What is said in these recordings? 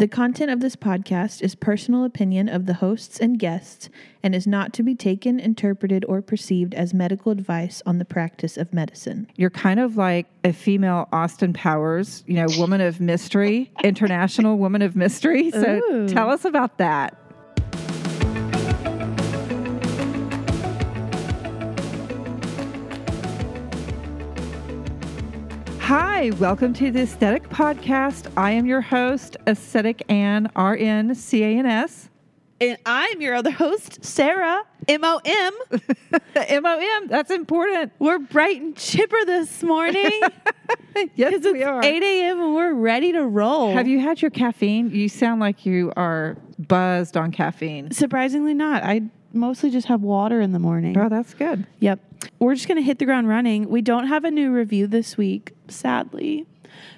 The content of this podcast is personal opinion of the hosts and guests and is not to be taken, interpreted, or perceived as medical advice on the practice of medicine. You're kind of like a female Austin Powers, you know, woman of mystery, international woman of mystery. So Ooh. tell us about that. Hi, welcome to the Aesthetic Podcast. I am your host, Aesthetic Anne, R N C A N S. And I'm your other host, Sarah, M O M. MOM, that's important. We're bright and chipper this morning Yes, we are. 8 a.m. and we're ready to roll. Have you had your caffeine? You sound like you are buzzed on caffeine. Surprisingly, not. I mostly just have water in the morning. Oh, that's good. Yep. We're just going to hit the ground running. We don't have a new review this week, sadly.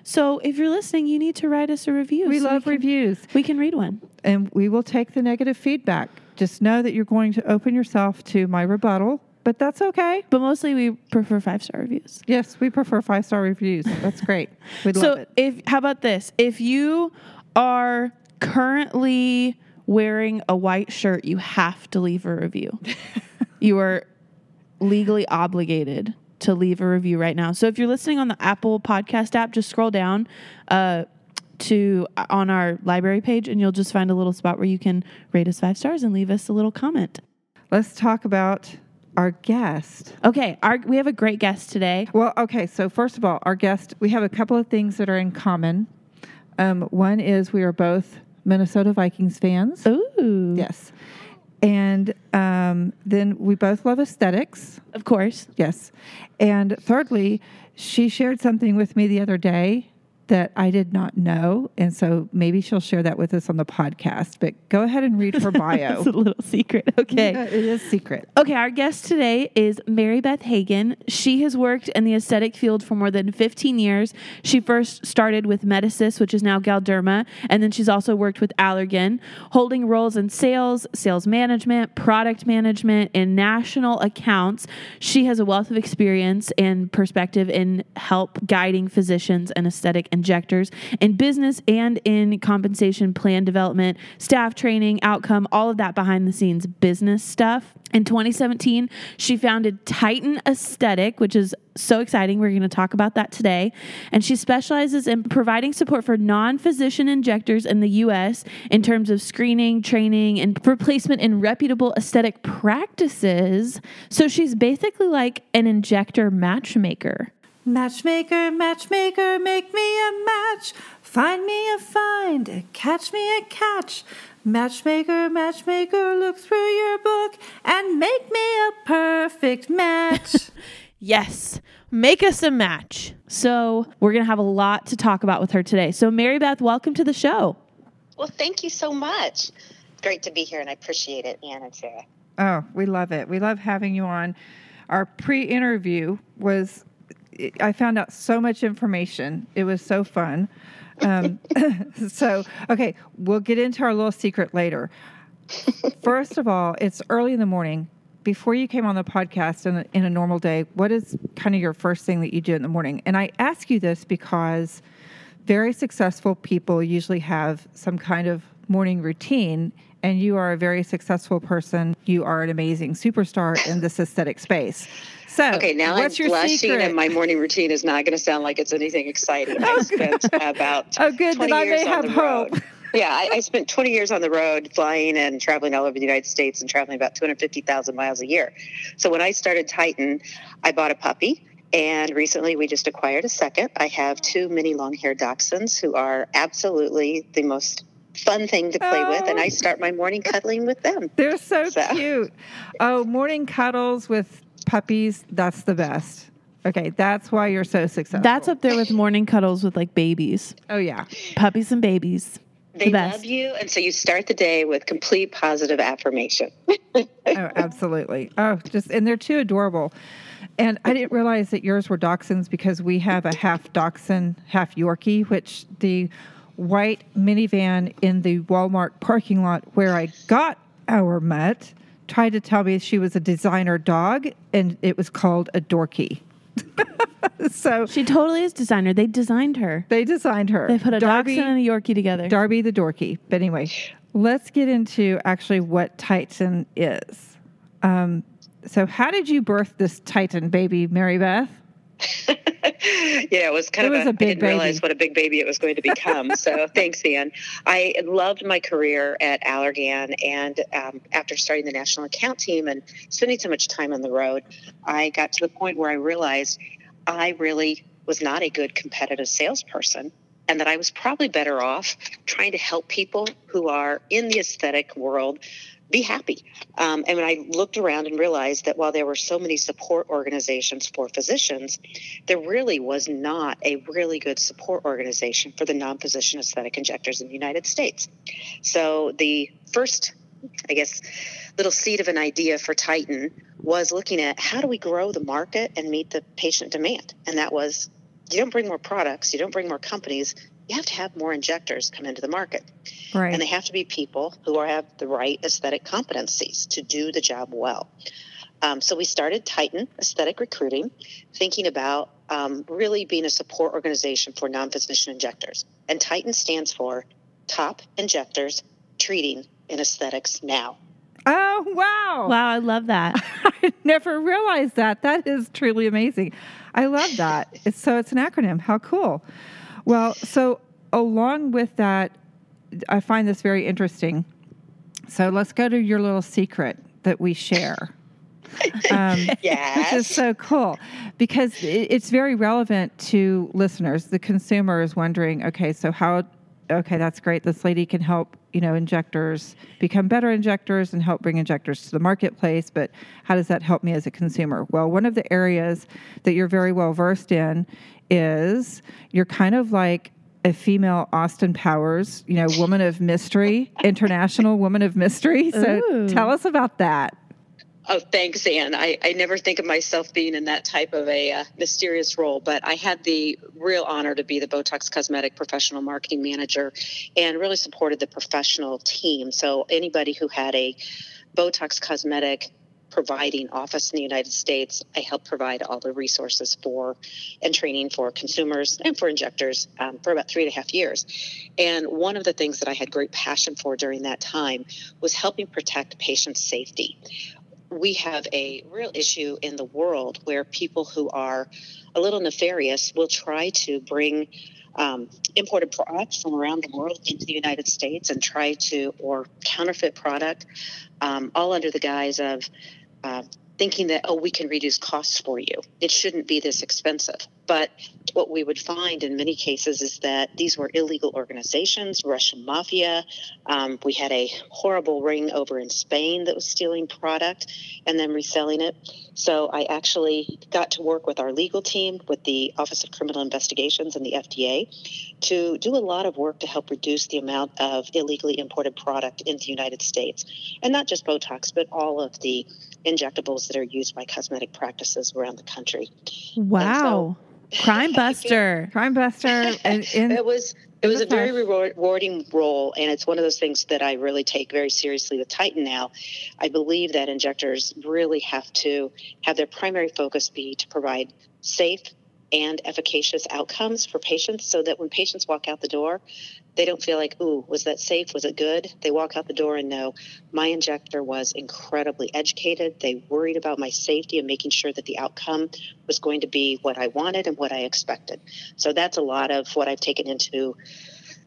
So if you're listening, you need to write us a review. We so love can, reviews, We can read one. and we will take the negative feedback. Just know that you're going to open yourself to my rebuttal, but that's okay. But mostly we prefer five star reviews. Yes, we prefer five star reviews. That's great. We'd so love it. if how about this? If you are currently wearing a white shirt, you have to leave a review. you are legally obligated to leave a review right now. So if you're listening on the Apple Podcast app, just scroll down uh, to on our library page, and you'll just find a little spot where you can rate us five stars and leave us a little comment. Let's talk about our guest. Okay, our, we have a great guest today. Well, okay. So first of all, our guest, we have a couple of things that are in common. Um, one is we are both Minnesota Vikings fans. Ooh, Yes. And um, then we both love aesthetics. of course. Yes. And thirdly, she shared something with me the other day that I did not know. And so maybe she'll share that with us on the podcast. But go ahead and read her bio. It's a little secret. Okay. it is secret. Okay, our guest today is Mary Beth Hagen. She has worked in the aesthetic field for more than 15 years. She first started with Medicis, which is now Galderma, and then she's also worked with Allergan, holding roles in sales, sales management, product management, and national accounts. She has a wealth of experience and perspective in help guiding physicians and aesthetic injectors in business and in compensation plan development, staff training, outcome, all of that behind the scenes business stuff. In 2017, she founded Titan Aesthetic, which is so exciting. We're going to talk about that today. And she specializes in providing support for non physician injectors in the US in terms of screening, training, and replacement in reputable aesthetic practices. So she's basically like an injector matchmaker. Matchmaker, matchmaker, make me a match. Find me a find, catch me a catch. Matchmaker, matchmaker, look through your book and make me a perfect match. Yes, make us a match. So we're going to have a lot to talk about with her today. So, Mary Beth, welcome to the show. Well, thank you so much. It's great to be here, and I appreciate it, Anne and Sarah. Oh, we love it. We love having you on. Our pre interview was, I found out so much information. It was so fun. Um, so, okay, we'll get into our little secret later. First of all, it's early in the morning. Before you came on the podcast in a, in a normal day, what is kind of your first thing that you do in the morning? And I ask you this because very successful people usually have some kind of morning routine, and you are a very successful person. You are an amazing superstar in this aesthetic space. So, Okay, now what's I'm your blushing, secret? and my morning routine is not going to sound like it's anything exciting. Oh, I spent about oh, good. 20 Then I years may on the hope. road. Yeah, I, I spent 20 years on the road flying and traveling all over the United States and traveling about 250,000 miles a year. So when I started Titan, I bought a puppy. And recently we just acquired a second. I have two mini long haired dachshunds who are absolutely the most fun thing to play with. And Oh. I start my morning cuddling with them. They're so, So. cute. Oh, morning cuddles with puppies, that's the best. Okay, that's why you're so successful. That's up there with morning cuddles with like babies, Oh, yeah. puppies and babies. They The love you. And so you start the day with complete positive affirmation. Oh, absolutely. Oh, just, and they're too adorable. And I didn't realize that yours were dachshunds because we have a half dachshund, half Yorkie, which the white minivan in the Walmart parking lot where I got our mutt tried to tell me she was a designer dog and it was called a Dorkie. so She totally is designer. They designed her. they designed her. They put a Darby, dachshund and a Yorkie together. Darby the dorky. But anyway, let's get into actually what Titan is. Um, so, how did you birth this Titan baby, Mary Beth? yeah, it was kind It of was a, a big I didn't realize what a big baby it was going to become. so thanks, Anne. I loved my career at Allergan, and um, after starting the national account team and spending so much time on the road, I got to the point where I realized I really was not a good competitive salesperson. And that I was probably better off trying to help people who are in the aesthetic world be happy. Um, and when I looked around and realized that while there were so many support organizations for physicians, there really was not a really good support organization for the non physician aesthetic injectors in the United States. So the first, I guess, little seed of an idea for Titan was looking at how do we grow the market and meet the patient demand. And that was you don't bring more products, you don't bring more companies, you have to have more injectors come into the market. Right. And they have to be people who are, have the right aesthetic competencies to do the job well. Um, so we started Titan Aesthetic Recruiting, thinking about um, really being a support organization for non physician injectors. And Titan stands for Top Injectors Treating in Aesthetics Now. oh, wow. wow, I love that. I never realized that. That is truly amazing. I love that. It's, so it's an acronym. How cool. Well, so along with that, I find this very interesting. So let's go to your little secret that we share. Um, Which is so cool because it's very relevant to listeners. The consumer is wondering, okay, so how, okay, that's great. This lady can help, you know, injectors become better injectors and help bring injectors to the marketplace, but how does that help me as a consumer? Well, one of the areas that you're very well versed in is you're kind of like a female Austin Powers, you know, woman of mystery, international woman of mystery. So Ooh. tell us about that. Oh, thanks, Anne. I, I never think of myself being in that type of a uh, mysterious role, but I had the real honor to be the Botox Cosmetic Professional Marketing Manager and really supported the professional team. So, anybody who had a Botox Cosmetic providing office in the United States, I helped provide all the resources for and training for consumers and for injectors um, for about three and a half years. And one of the things that I had great passion for during that time was helping protect patient safety we have a real issue in the world where people who are a little nefarious will try to bring um, imported products from around the world into the United States and try to, or counterfeit product, um, all under the guise of uh, thinking that, oh, we can reduce costs for you. It shouldn't be this expensive. But what we would find in many cases is that these were illegal organizations, Russian mafia. Um, we had a horrible ring over in Spain that was stealing product and then reselling it. So I actually got to work with our legal team, with the Office of Criminal Investigations and the FDA, to do a lot of work to help reduce the amount of illegally imported product in the United States. And not just Botox, but all of the injectables that are used by cosmetic practices around the country. Wow. Crime Buster. Crime Buster. And, and it was it was a very reward, rewarding role and it's one of those things that i really take very seriously with titan now i believe that injectors really have to have their primary focus be to provide safe and efficacious outcomes for patients so that when patients walk out the door they don't feel like ooh was that safe was it good they walk out the door and know my injector was incredibly educated they worried about my safety and making sure that the outcome was going to be what i wanted and what i expected so that's a lot of what I've taken into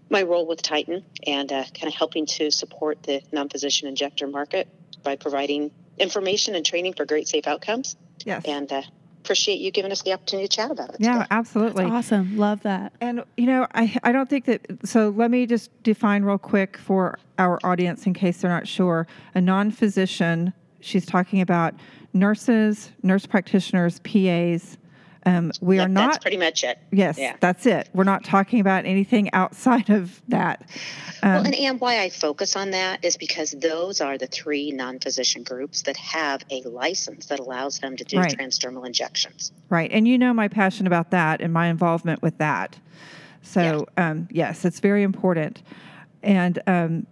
my role with Titan and uh, kind of helping to support the non physician injector market by providing information and training for great safe outcomes. yes. And uh, appreciate you giving us the opportunity to chat about it. yeah, today. absolutely. Awesome. Love that. And you know, I I don't think that. So let me just define real quick for our audience in case they're not sure. A non-physician. She's talking about nurses, nurse practitioners, PAs. Um, we Yep, are That's not. pretty much it. Yes, yeah. that's it. We're not talking about anything outside of that. Um, Well, and, and why I focus on that is because those are the three non physician groups that have a license that allows them to do Right. transdermal injections. Right. And you know my passion about that and my involvement with that. So, um, yes, it's very important. And um,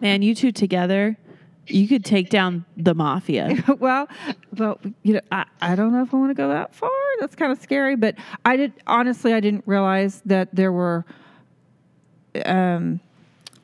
Man, you two together You could take down the mafia. well, but you know, I, I don't know if I want to go that far. That's kind of scary. But I did honestly, I didn't realize that there were um,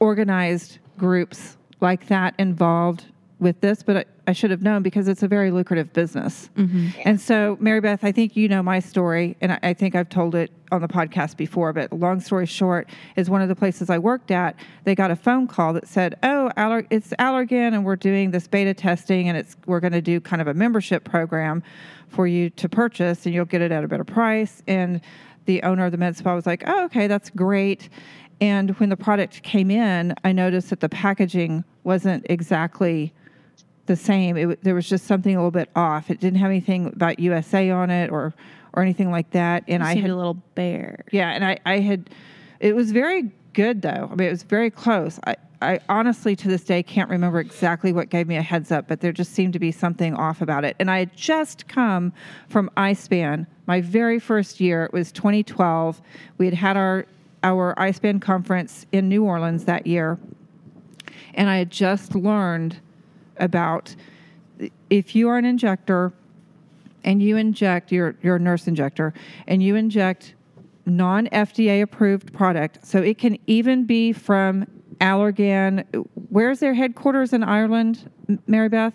organized groups like that involved with this. But I, I should have known because it's a very lucrative business. Mm-hmm. And so, Mary Beth, I think you know my story, and I, I think I've told it on the podcast before. But long story short, is one of the places I worked at. They got a phone call that said, "Oh, Aller- it's Allergan, and we're doing this beta testing, and it's we're going to do kind of a membership program for you to purchase, and you'll get it at a better price." And the owner of the med spa was like, "Oh, okay, that's great." And when the product came in, I noticed that the packaging wasn't exactly the same. It, there was just something a little bit off. It didn't have anything about USA on it or or anything like that. And I had a little bear. yeah, and I, I had it was very good though. I mean, it was very close. I, I honestly to this day can't remember exactly what gave me a heads up, but there just seemed to be something off about it. And I had just come from ISPAN, my very first year. It was 2012. We had had our our ISPAN conference in New Orleans that year, and I had just learned about if you are an injector and you inject you're, you're nurse injector and you inject non FDA approved product so it can even be from Allergan. Where's their headquarters in Ireland Mary Beth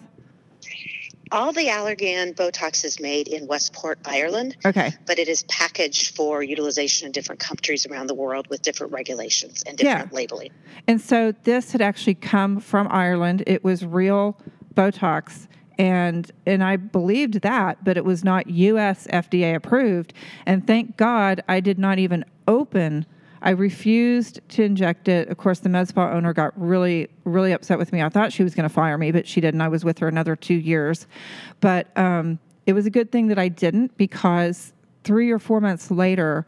All the Allergan Botox is made in Westport, Ireland, okay but it is packaged for utilization in different countries around the world with different regulations and Yeah. different labeling. and so this had actually come from Ireland it was real Botox and and I believed that but it was not US FDA approved and thank God I did not even open I refused to inject it. Of course, the med spa owner got really, really upset with me. I thought she was going to fire me, but she didn't. I was with her another two years. But um, it was a good thing that I didn't because three or four months later,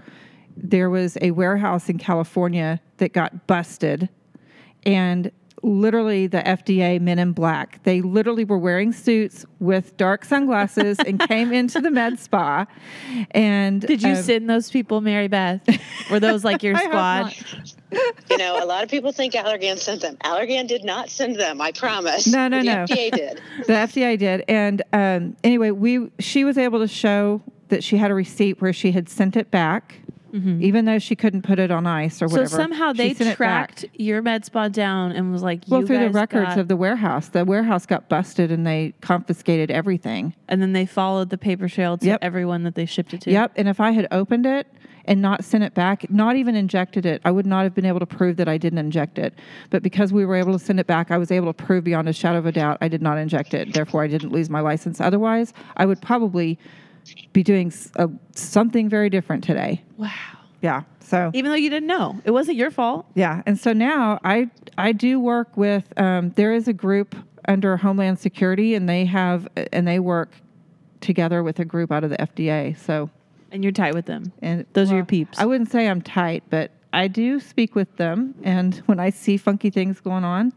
there was a warehouse in California that got busted. And literally, the FDA men in black, they literally were wearing suits with dark sunglasses and came into the med spa. And Did you um, send those people, Mary Beth? Were those like your squad? You know, a lot of people think Allergan sent them. Allergan did not send them, I promise. No, no, the no. The FDA did. the FDA did, and um, anyway, we she was able to show that she had a receipt where she had sent it back, even though she couldn't put it on ice or Mm-hmm. So somehow they tracked your med spa down and was like, Well, through the records got- of the warehouse, the warehouse got busted and they confiscated everything. and then they followed the paper trail to Yep. everyone that they shipped it to. Yep. And if I had opened it and not sent it back, not even injected it, I would not have been able to prove that I didn't inject it. But because we were able to send it back, I was able to prove beyond a shadow of a doubt I did not inject it. Therefore, I didn't lose my license. Otherwise, I would probably be doing uh, something very different today. Wow. Yeah. So Even though you didn't know, it wasn't your fault. yeah, and so now I I do work with. Um, there is a group under Homeland Security, and they have and they work together with a group out of the FDA. So And you're tight with them. and Those are your peeps. I wouldn't say I'm tight, but I do speak with them, and when I see funky things going on,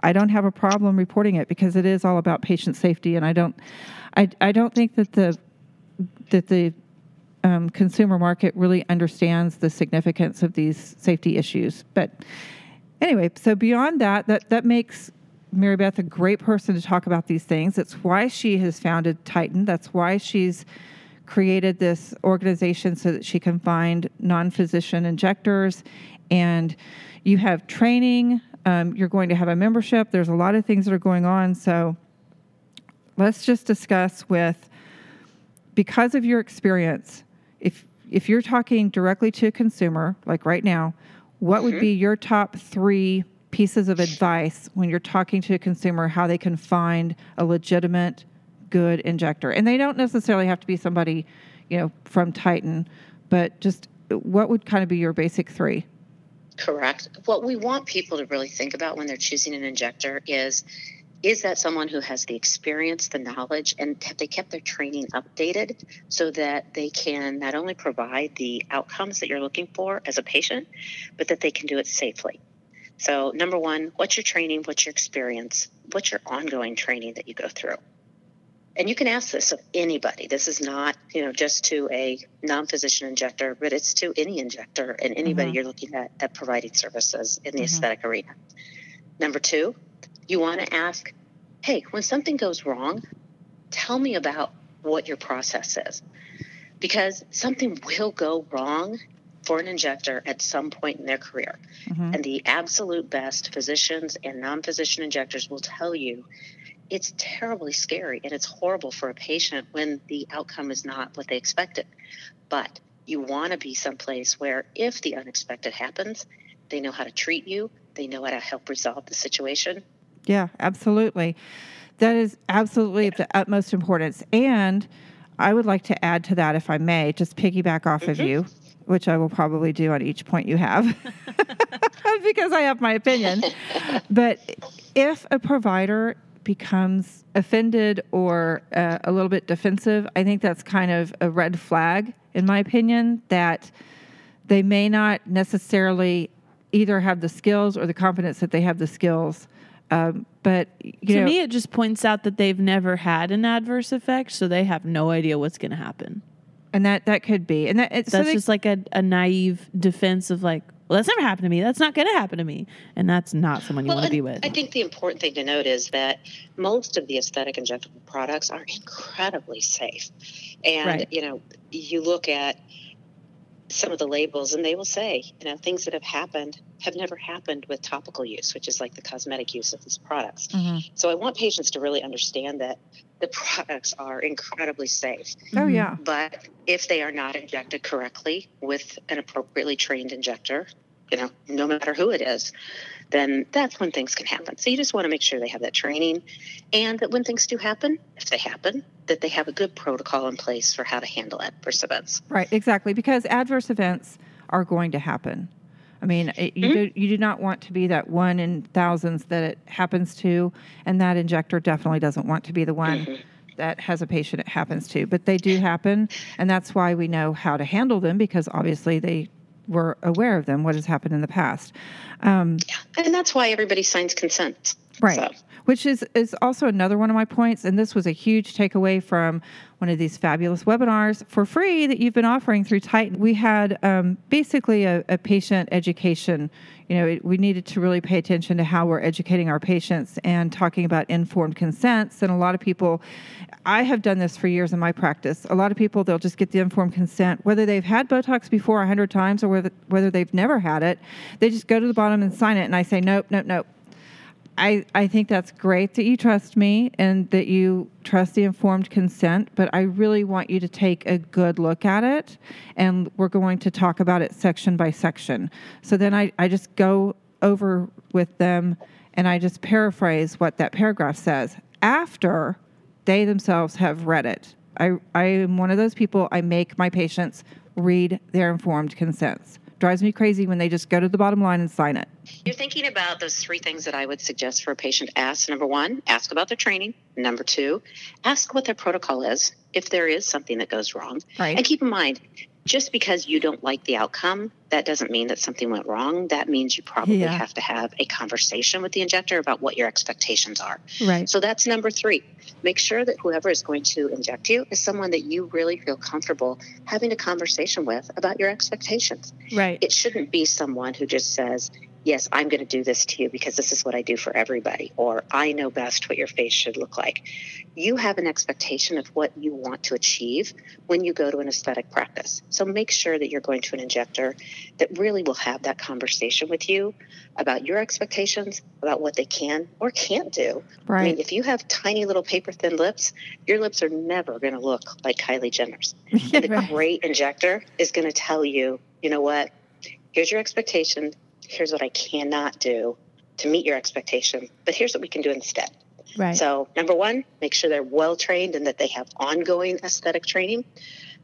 I don't have a problem reporting it because it is all about patient safety, and I don't, I, I don't think that the that the um, consumer market really understands the significance of these safety issues. But anyway, so beyond that, that that makes Mary Beth a great person to talk about these things. That's why she has founded Titan. That's why she's created this organization so that she can find non-physician injectors and you have training um, you're going to have a membership there's a lot of things that are going on so let's just discuss with because of your experience if if you're talking directly to a consumer like right now what would mm-hmm. be your top three pieces of advice when you're talking to a consumer how they can find a legitimate good injector? And they don't necessarily have to be somebody you know from titan but just what would kind of be your basic three? Correct. What we want people to really think about when they're choosing an injector is is that someone who has the experience, the knowledge, and have they kept their training updated so that they can not only provide the outcomes that you're looking for as a patient, but that they can do it safely. So, number one, what's your training? What's your experience? What's your ongoing training that you go through? And you can ask this of anybody. This is not, you know, just to a non-physician injector, but it's to any injector and anybody Mhm. you're looking at at providing services in the Mhm. aesthetic arena. Number two, you want to ask hey, when something goes wrong, tell me about what your process is. Because something will go wrong for an injector at some point in their career. Mhm. And the absolute best physicians and non physician injectors will tell you it's terribly scary and it's horrible for a patient when the outcome is not what they expected. But you want to be someplace where if the unexpected happens, they know how to treat you, they know how to help resolve the situation. Yeah, absolutely. That is absolutely of the utmost importance. And I would like to add to that, if I may, just piggyback off of you, which I will probably do on each point you have because I have my opinion. But if a provider becomes offended or uh, a little bit defensive, I think that's kind of a red flag, in my opinion, that they may not necessarily either have the skills or the confidence that they have the skills. Um, but you to know, me, it just points out that they've never had an adverse effect, so they have no idea what's going to happen. and that that could be, and that it's so That's they- just like a, a naive defense of like, well, that's never happened to me. That's not going to happen to me, and that's not someone you want to be with. I think the important thing to note is that most of the aesthetic injectable products are incredibly safe. And, Right. you know, you look at some of the labels and they will say, you know, things that have happened have never happened with topical use, which is like the cosmetic use of these products. Mhm. So I want patients to really understand that the products are incredibly safe. oh Mhm. yeah, But if they are not injected correctly with an appropriately trained injector, you know, no matter who it is, then that's when things can happen. So you just want to make sure they have that training and that when things do happen, if they happen, that they have a good protocol in place for how to handle adverse events. right, exactly. Because adverse events are going to happen. I mean, it, you mm-hmm. do you do not want to be that one in thousands that it happens to, and that injector definitely doesn't want to be the one mm-hmm. that has a patient it happens to. But they do happen, and that's why we know how to handle them because obviously they were aware of them, what has happened in the past. Um, And that's why everybody signs consent. Right. So, Which is, is also another one of my points. And this was a huge takeaway from one of these fabulous webinars for free that you've been offering through Titan. We had um, basically a, a patient education. You know, it, we needed to really pay attention to how we're educating our patients and talking about informed consents. And a lot of people, I have done this for years in my practice. A lot of people, they'll just get the informed consent, whether they've had Botox before a hundred times or whether, whether they've never had it. They just go to the bottom and sign it. And I say, nope, nope, nope. I, I think that's great that you trust me and that you trust the informed consent, but I really want you to take a good look at it. And we're going to talk about it section by section. So then I, I just go over with them and I just paraphrase what that paragraph says after they themselves have read it. I, I am one of those people, I make my patients read their informed consents. Drives me crazy when they just go to the bottom line and sign it. You're thinking about those three things that I would suggest for a patient ask. Number one, ask about their training. Number two, ask what their protocol is if there is something that goes wrong. Right. And keep in mind, just because you don't like the outcome, that doesn't mean that something went wrong. That means you probably Yeah. have to have a conversation with the injector about what your expectations are. Right. So that's number three. Make sure that whoever is going to inject you is someone that you really feel comfortable having a conversation with about your expectations Right. it shouldn't be someone who just says, Yes, I'm going to do this to you because this is what I do for everybody, or I know best what your face should look like. You have an expectation of what you want to achieve when you go to an aesthetic practice. So make sure that you're going to an injector that really will have that conversation with you about your expectations, about what they can or can't do. I mean, if you have tiny little paper thin lips, your lips are never going to look like Kylie Jenner's. And a Right. great injector is going to tell you, you know what? Here's your expectation. Here's what I cannot do to meet your expectation. But here's what we can do instead. Right. So, number one, make sure they're well trained and that they have ongoing aesthetic training.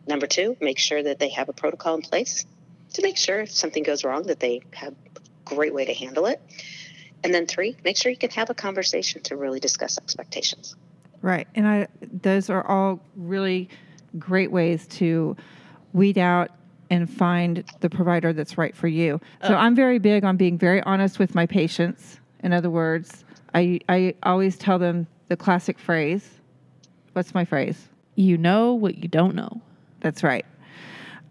Number two, make sure that they have a protocol in place to make sure if something goes wrong that they have a great way to handle it. And then three, make sure you can have a conversation to really discuss expectations. Right. And I those are all really great ways to weed out and find the provider that's right for you. So Oh. I'm very big on being very honest with my patients. In other words, I I always tell them the classic phrase. What's my phrase? you know what you don't know. That's right.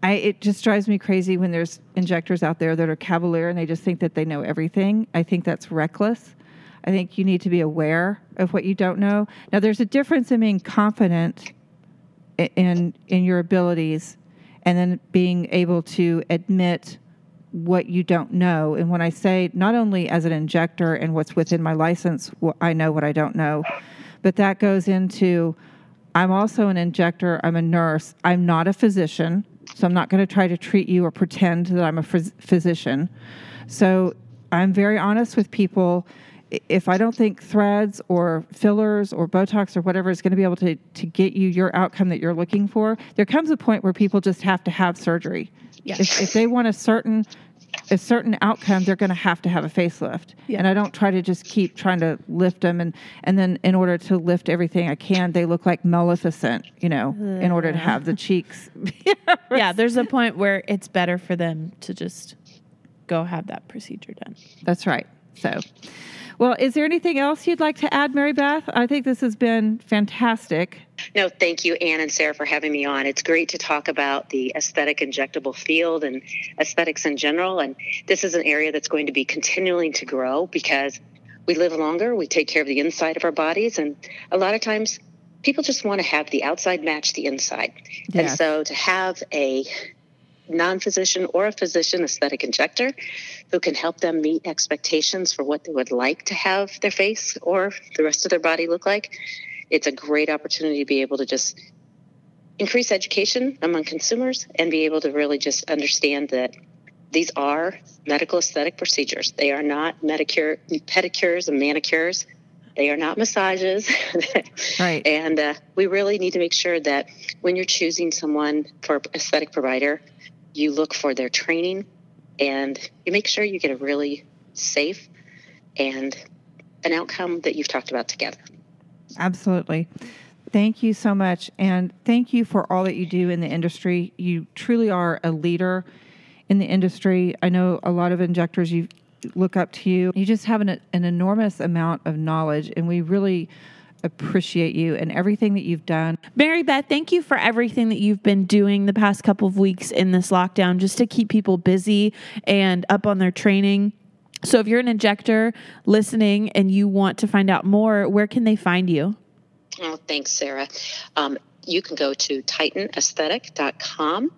I, it just drives me crazy when there's injectors out there that are cavalier and they just think that they know everything. I think that's reckless. I think you need to be aware of what you don't know. Now, there's a difference in being confident in in your abilities, and then being able to admit what you don't know. And when I say not only as an injector and what's within my license, I know what I don't know, but that goes into I'm also an injector, I'm a nurse, I'm not a physician, so I'm not going to try to treat you or pretend that I'm a phys- physician. So I'm very honest with people. If I don't think threads or fillers or Botox or whatever is going to be able to, to get you your outcome that you're looking for, there comes a point where people just have to have surgery. Yeah. If, if they want a certain a certain outcome, they're going to have to have a facelift. Yeah. And I don't try to just keep trying to lift them, and and then in order to lift everything I can, they look like Maleficent, you know, in order to have the cheeks. yeah, there's a point where it's better for them to just go have that procedure done. That's right. So, well, is there anything else you'd like to add, Mary Beth? I think this has been fantastic. No, thank you, Anne and Sarah, for having me on. It's great to talk about the aesthetic injectable field and aesthetics in general. And this is an area that's going to be continuing to grow because we live longer, we take care of the inside of our bodies, and a lot of times people just want to have the outside match the inside. And so to have a non physician or a physician aesthetic injector who can help them meet expectations for what they would like to have their face or the rest of their body look like, it's a great opportunity to be able to just increase education among consumers and be able to really just understand that these are medical aesthetic procedures. They are not medicure, pedicures and manicures. They are not massages. Right. And uh, we really need to make sure that when you're choosing someone for aesthetic provider, you look for their training and you make sure you get a really safe and an outcome that you've talked about together. Absolutely. Thank you so much. And thank you for all that you do in the industry. You truly are a leader in the industry. I know a lot of injectors you look up to you. You just have an, an enormous amount of knowledge, and we really appreciate you and everything that you've done. Mary Beth, thank you for everything that you've been doing the past couple of weeks in this lockdown just to keep people busy and up on their training. So, if you're an injector listening and you want to find out more, where can they find you? Oh, thanks, Sarah. Um, you can go to titanaesthetic.com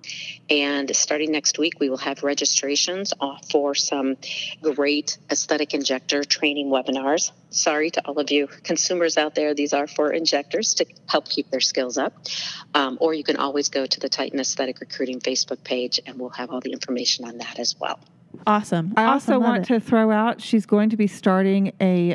and starting next week we will have registrations uh, for some great aesthetic injector training webinars sorry to all of you consumers out there these are for injectors to help keep their skills up um, or you can always go to the titan aesthetic recruiting facebook page and we'll have all the information on that as well Awesome. I Awesome. also Love want it. to throw out she's going to be starting a,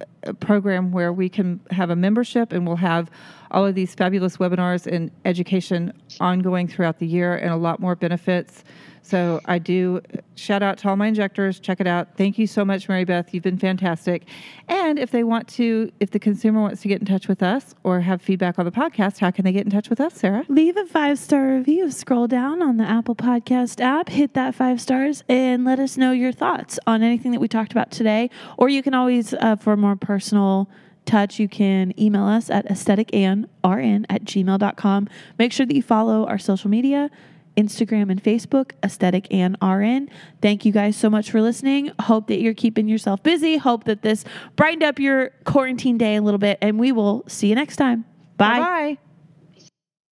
a program where we can have a membership and we'll have all of these fabulous webinars and education ongoing throughout the year and a lot more benefits. So I do shout out to all my injectors. Check it out. Thank you so much, Mary Beth. You've been fantastic. And if they want to, if the consumer wants to get in touch with us or have feedback on the podcast, how can they get in touch with us, Sarah? Leave a five star review. Scroll down on the Apple Podcast app, hit that five stars, and let us know your thoughts on anything that we talked about today. Or you can always, uh, for more personal touch, you can email us at aestheticanrn at gmail.com. Make sure that you follow our social media. Instagram and Facebook, Aesthetic Anne RN. Thank you guys so much for listening. Hope that you're keeping yourself busy. Hope that this brightened up your quarantine day a little bit, and we will see you next time. Bye. Bye.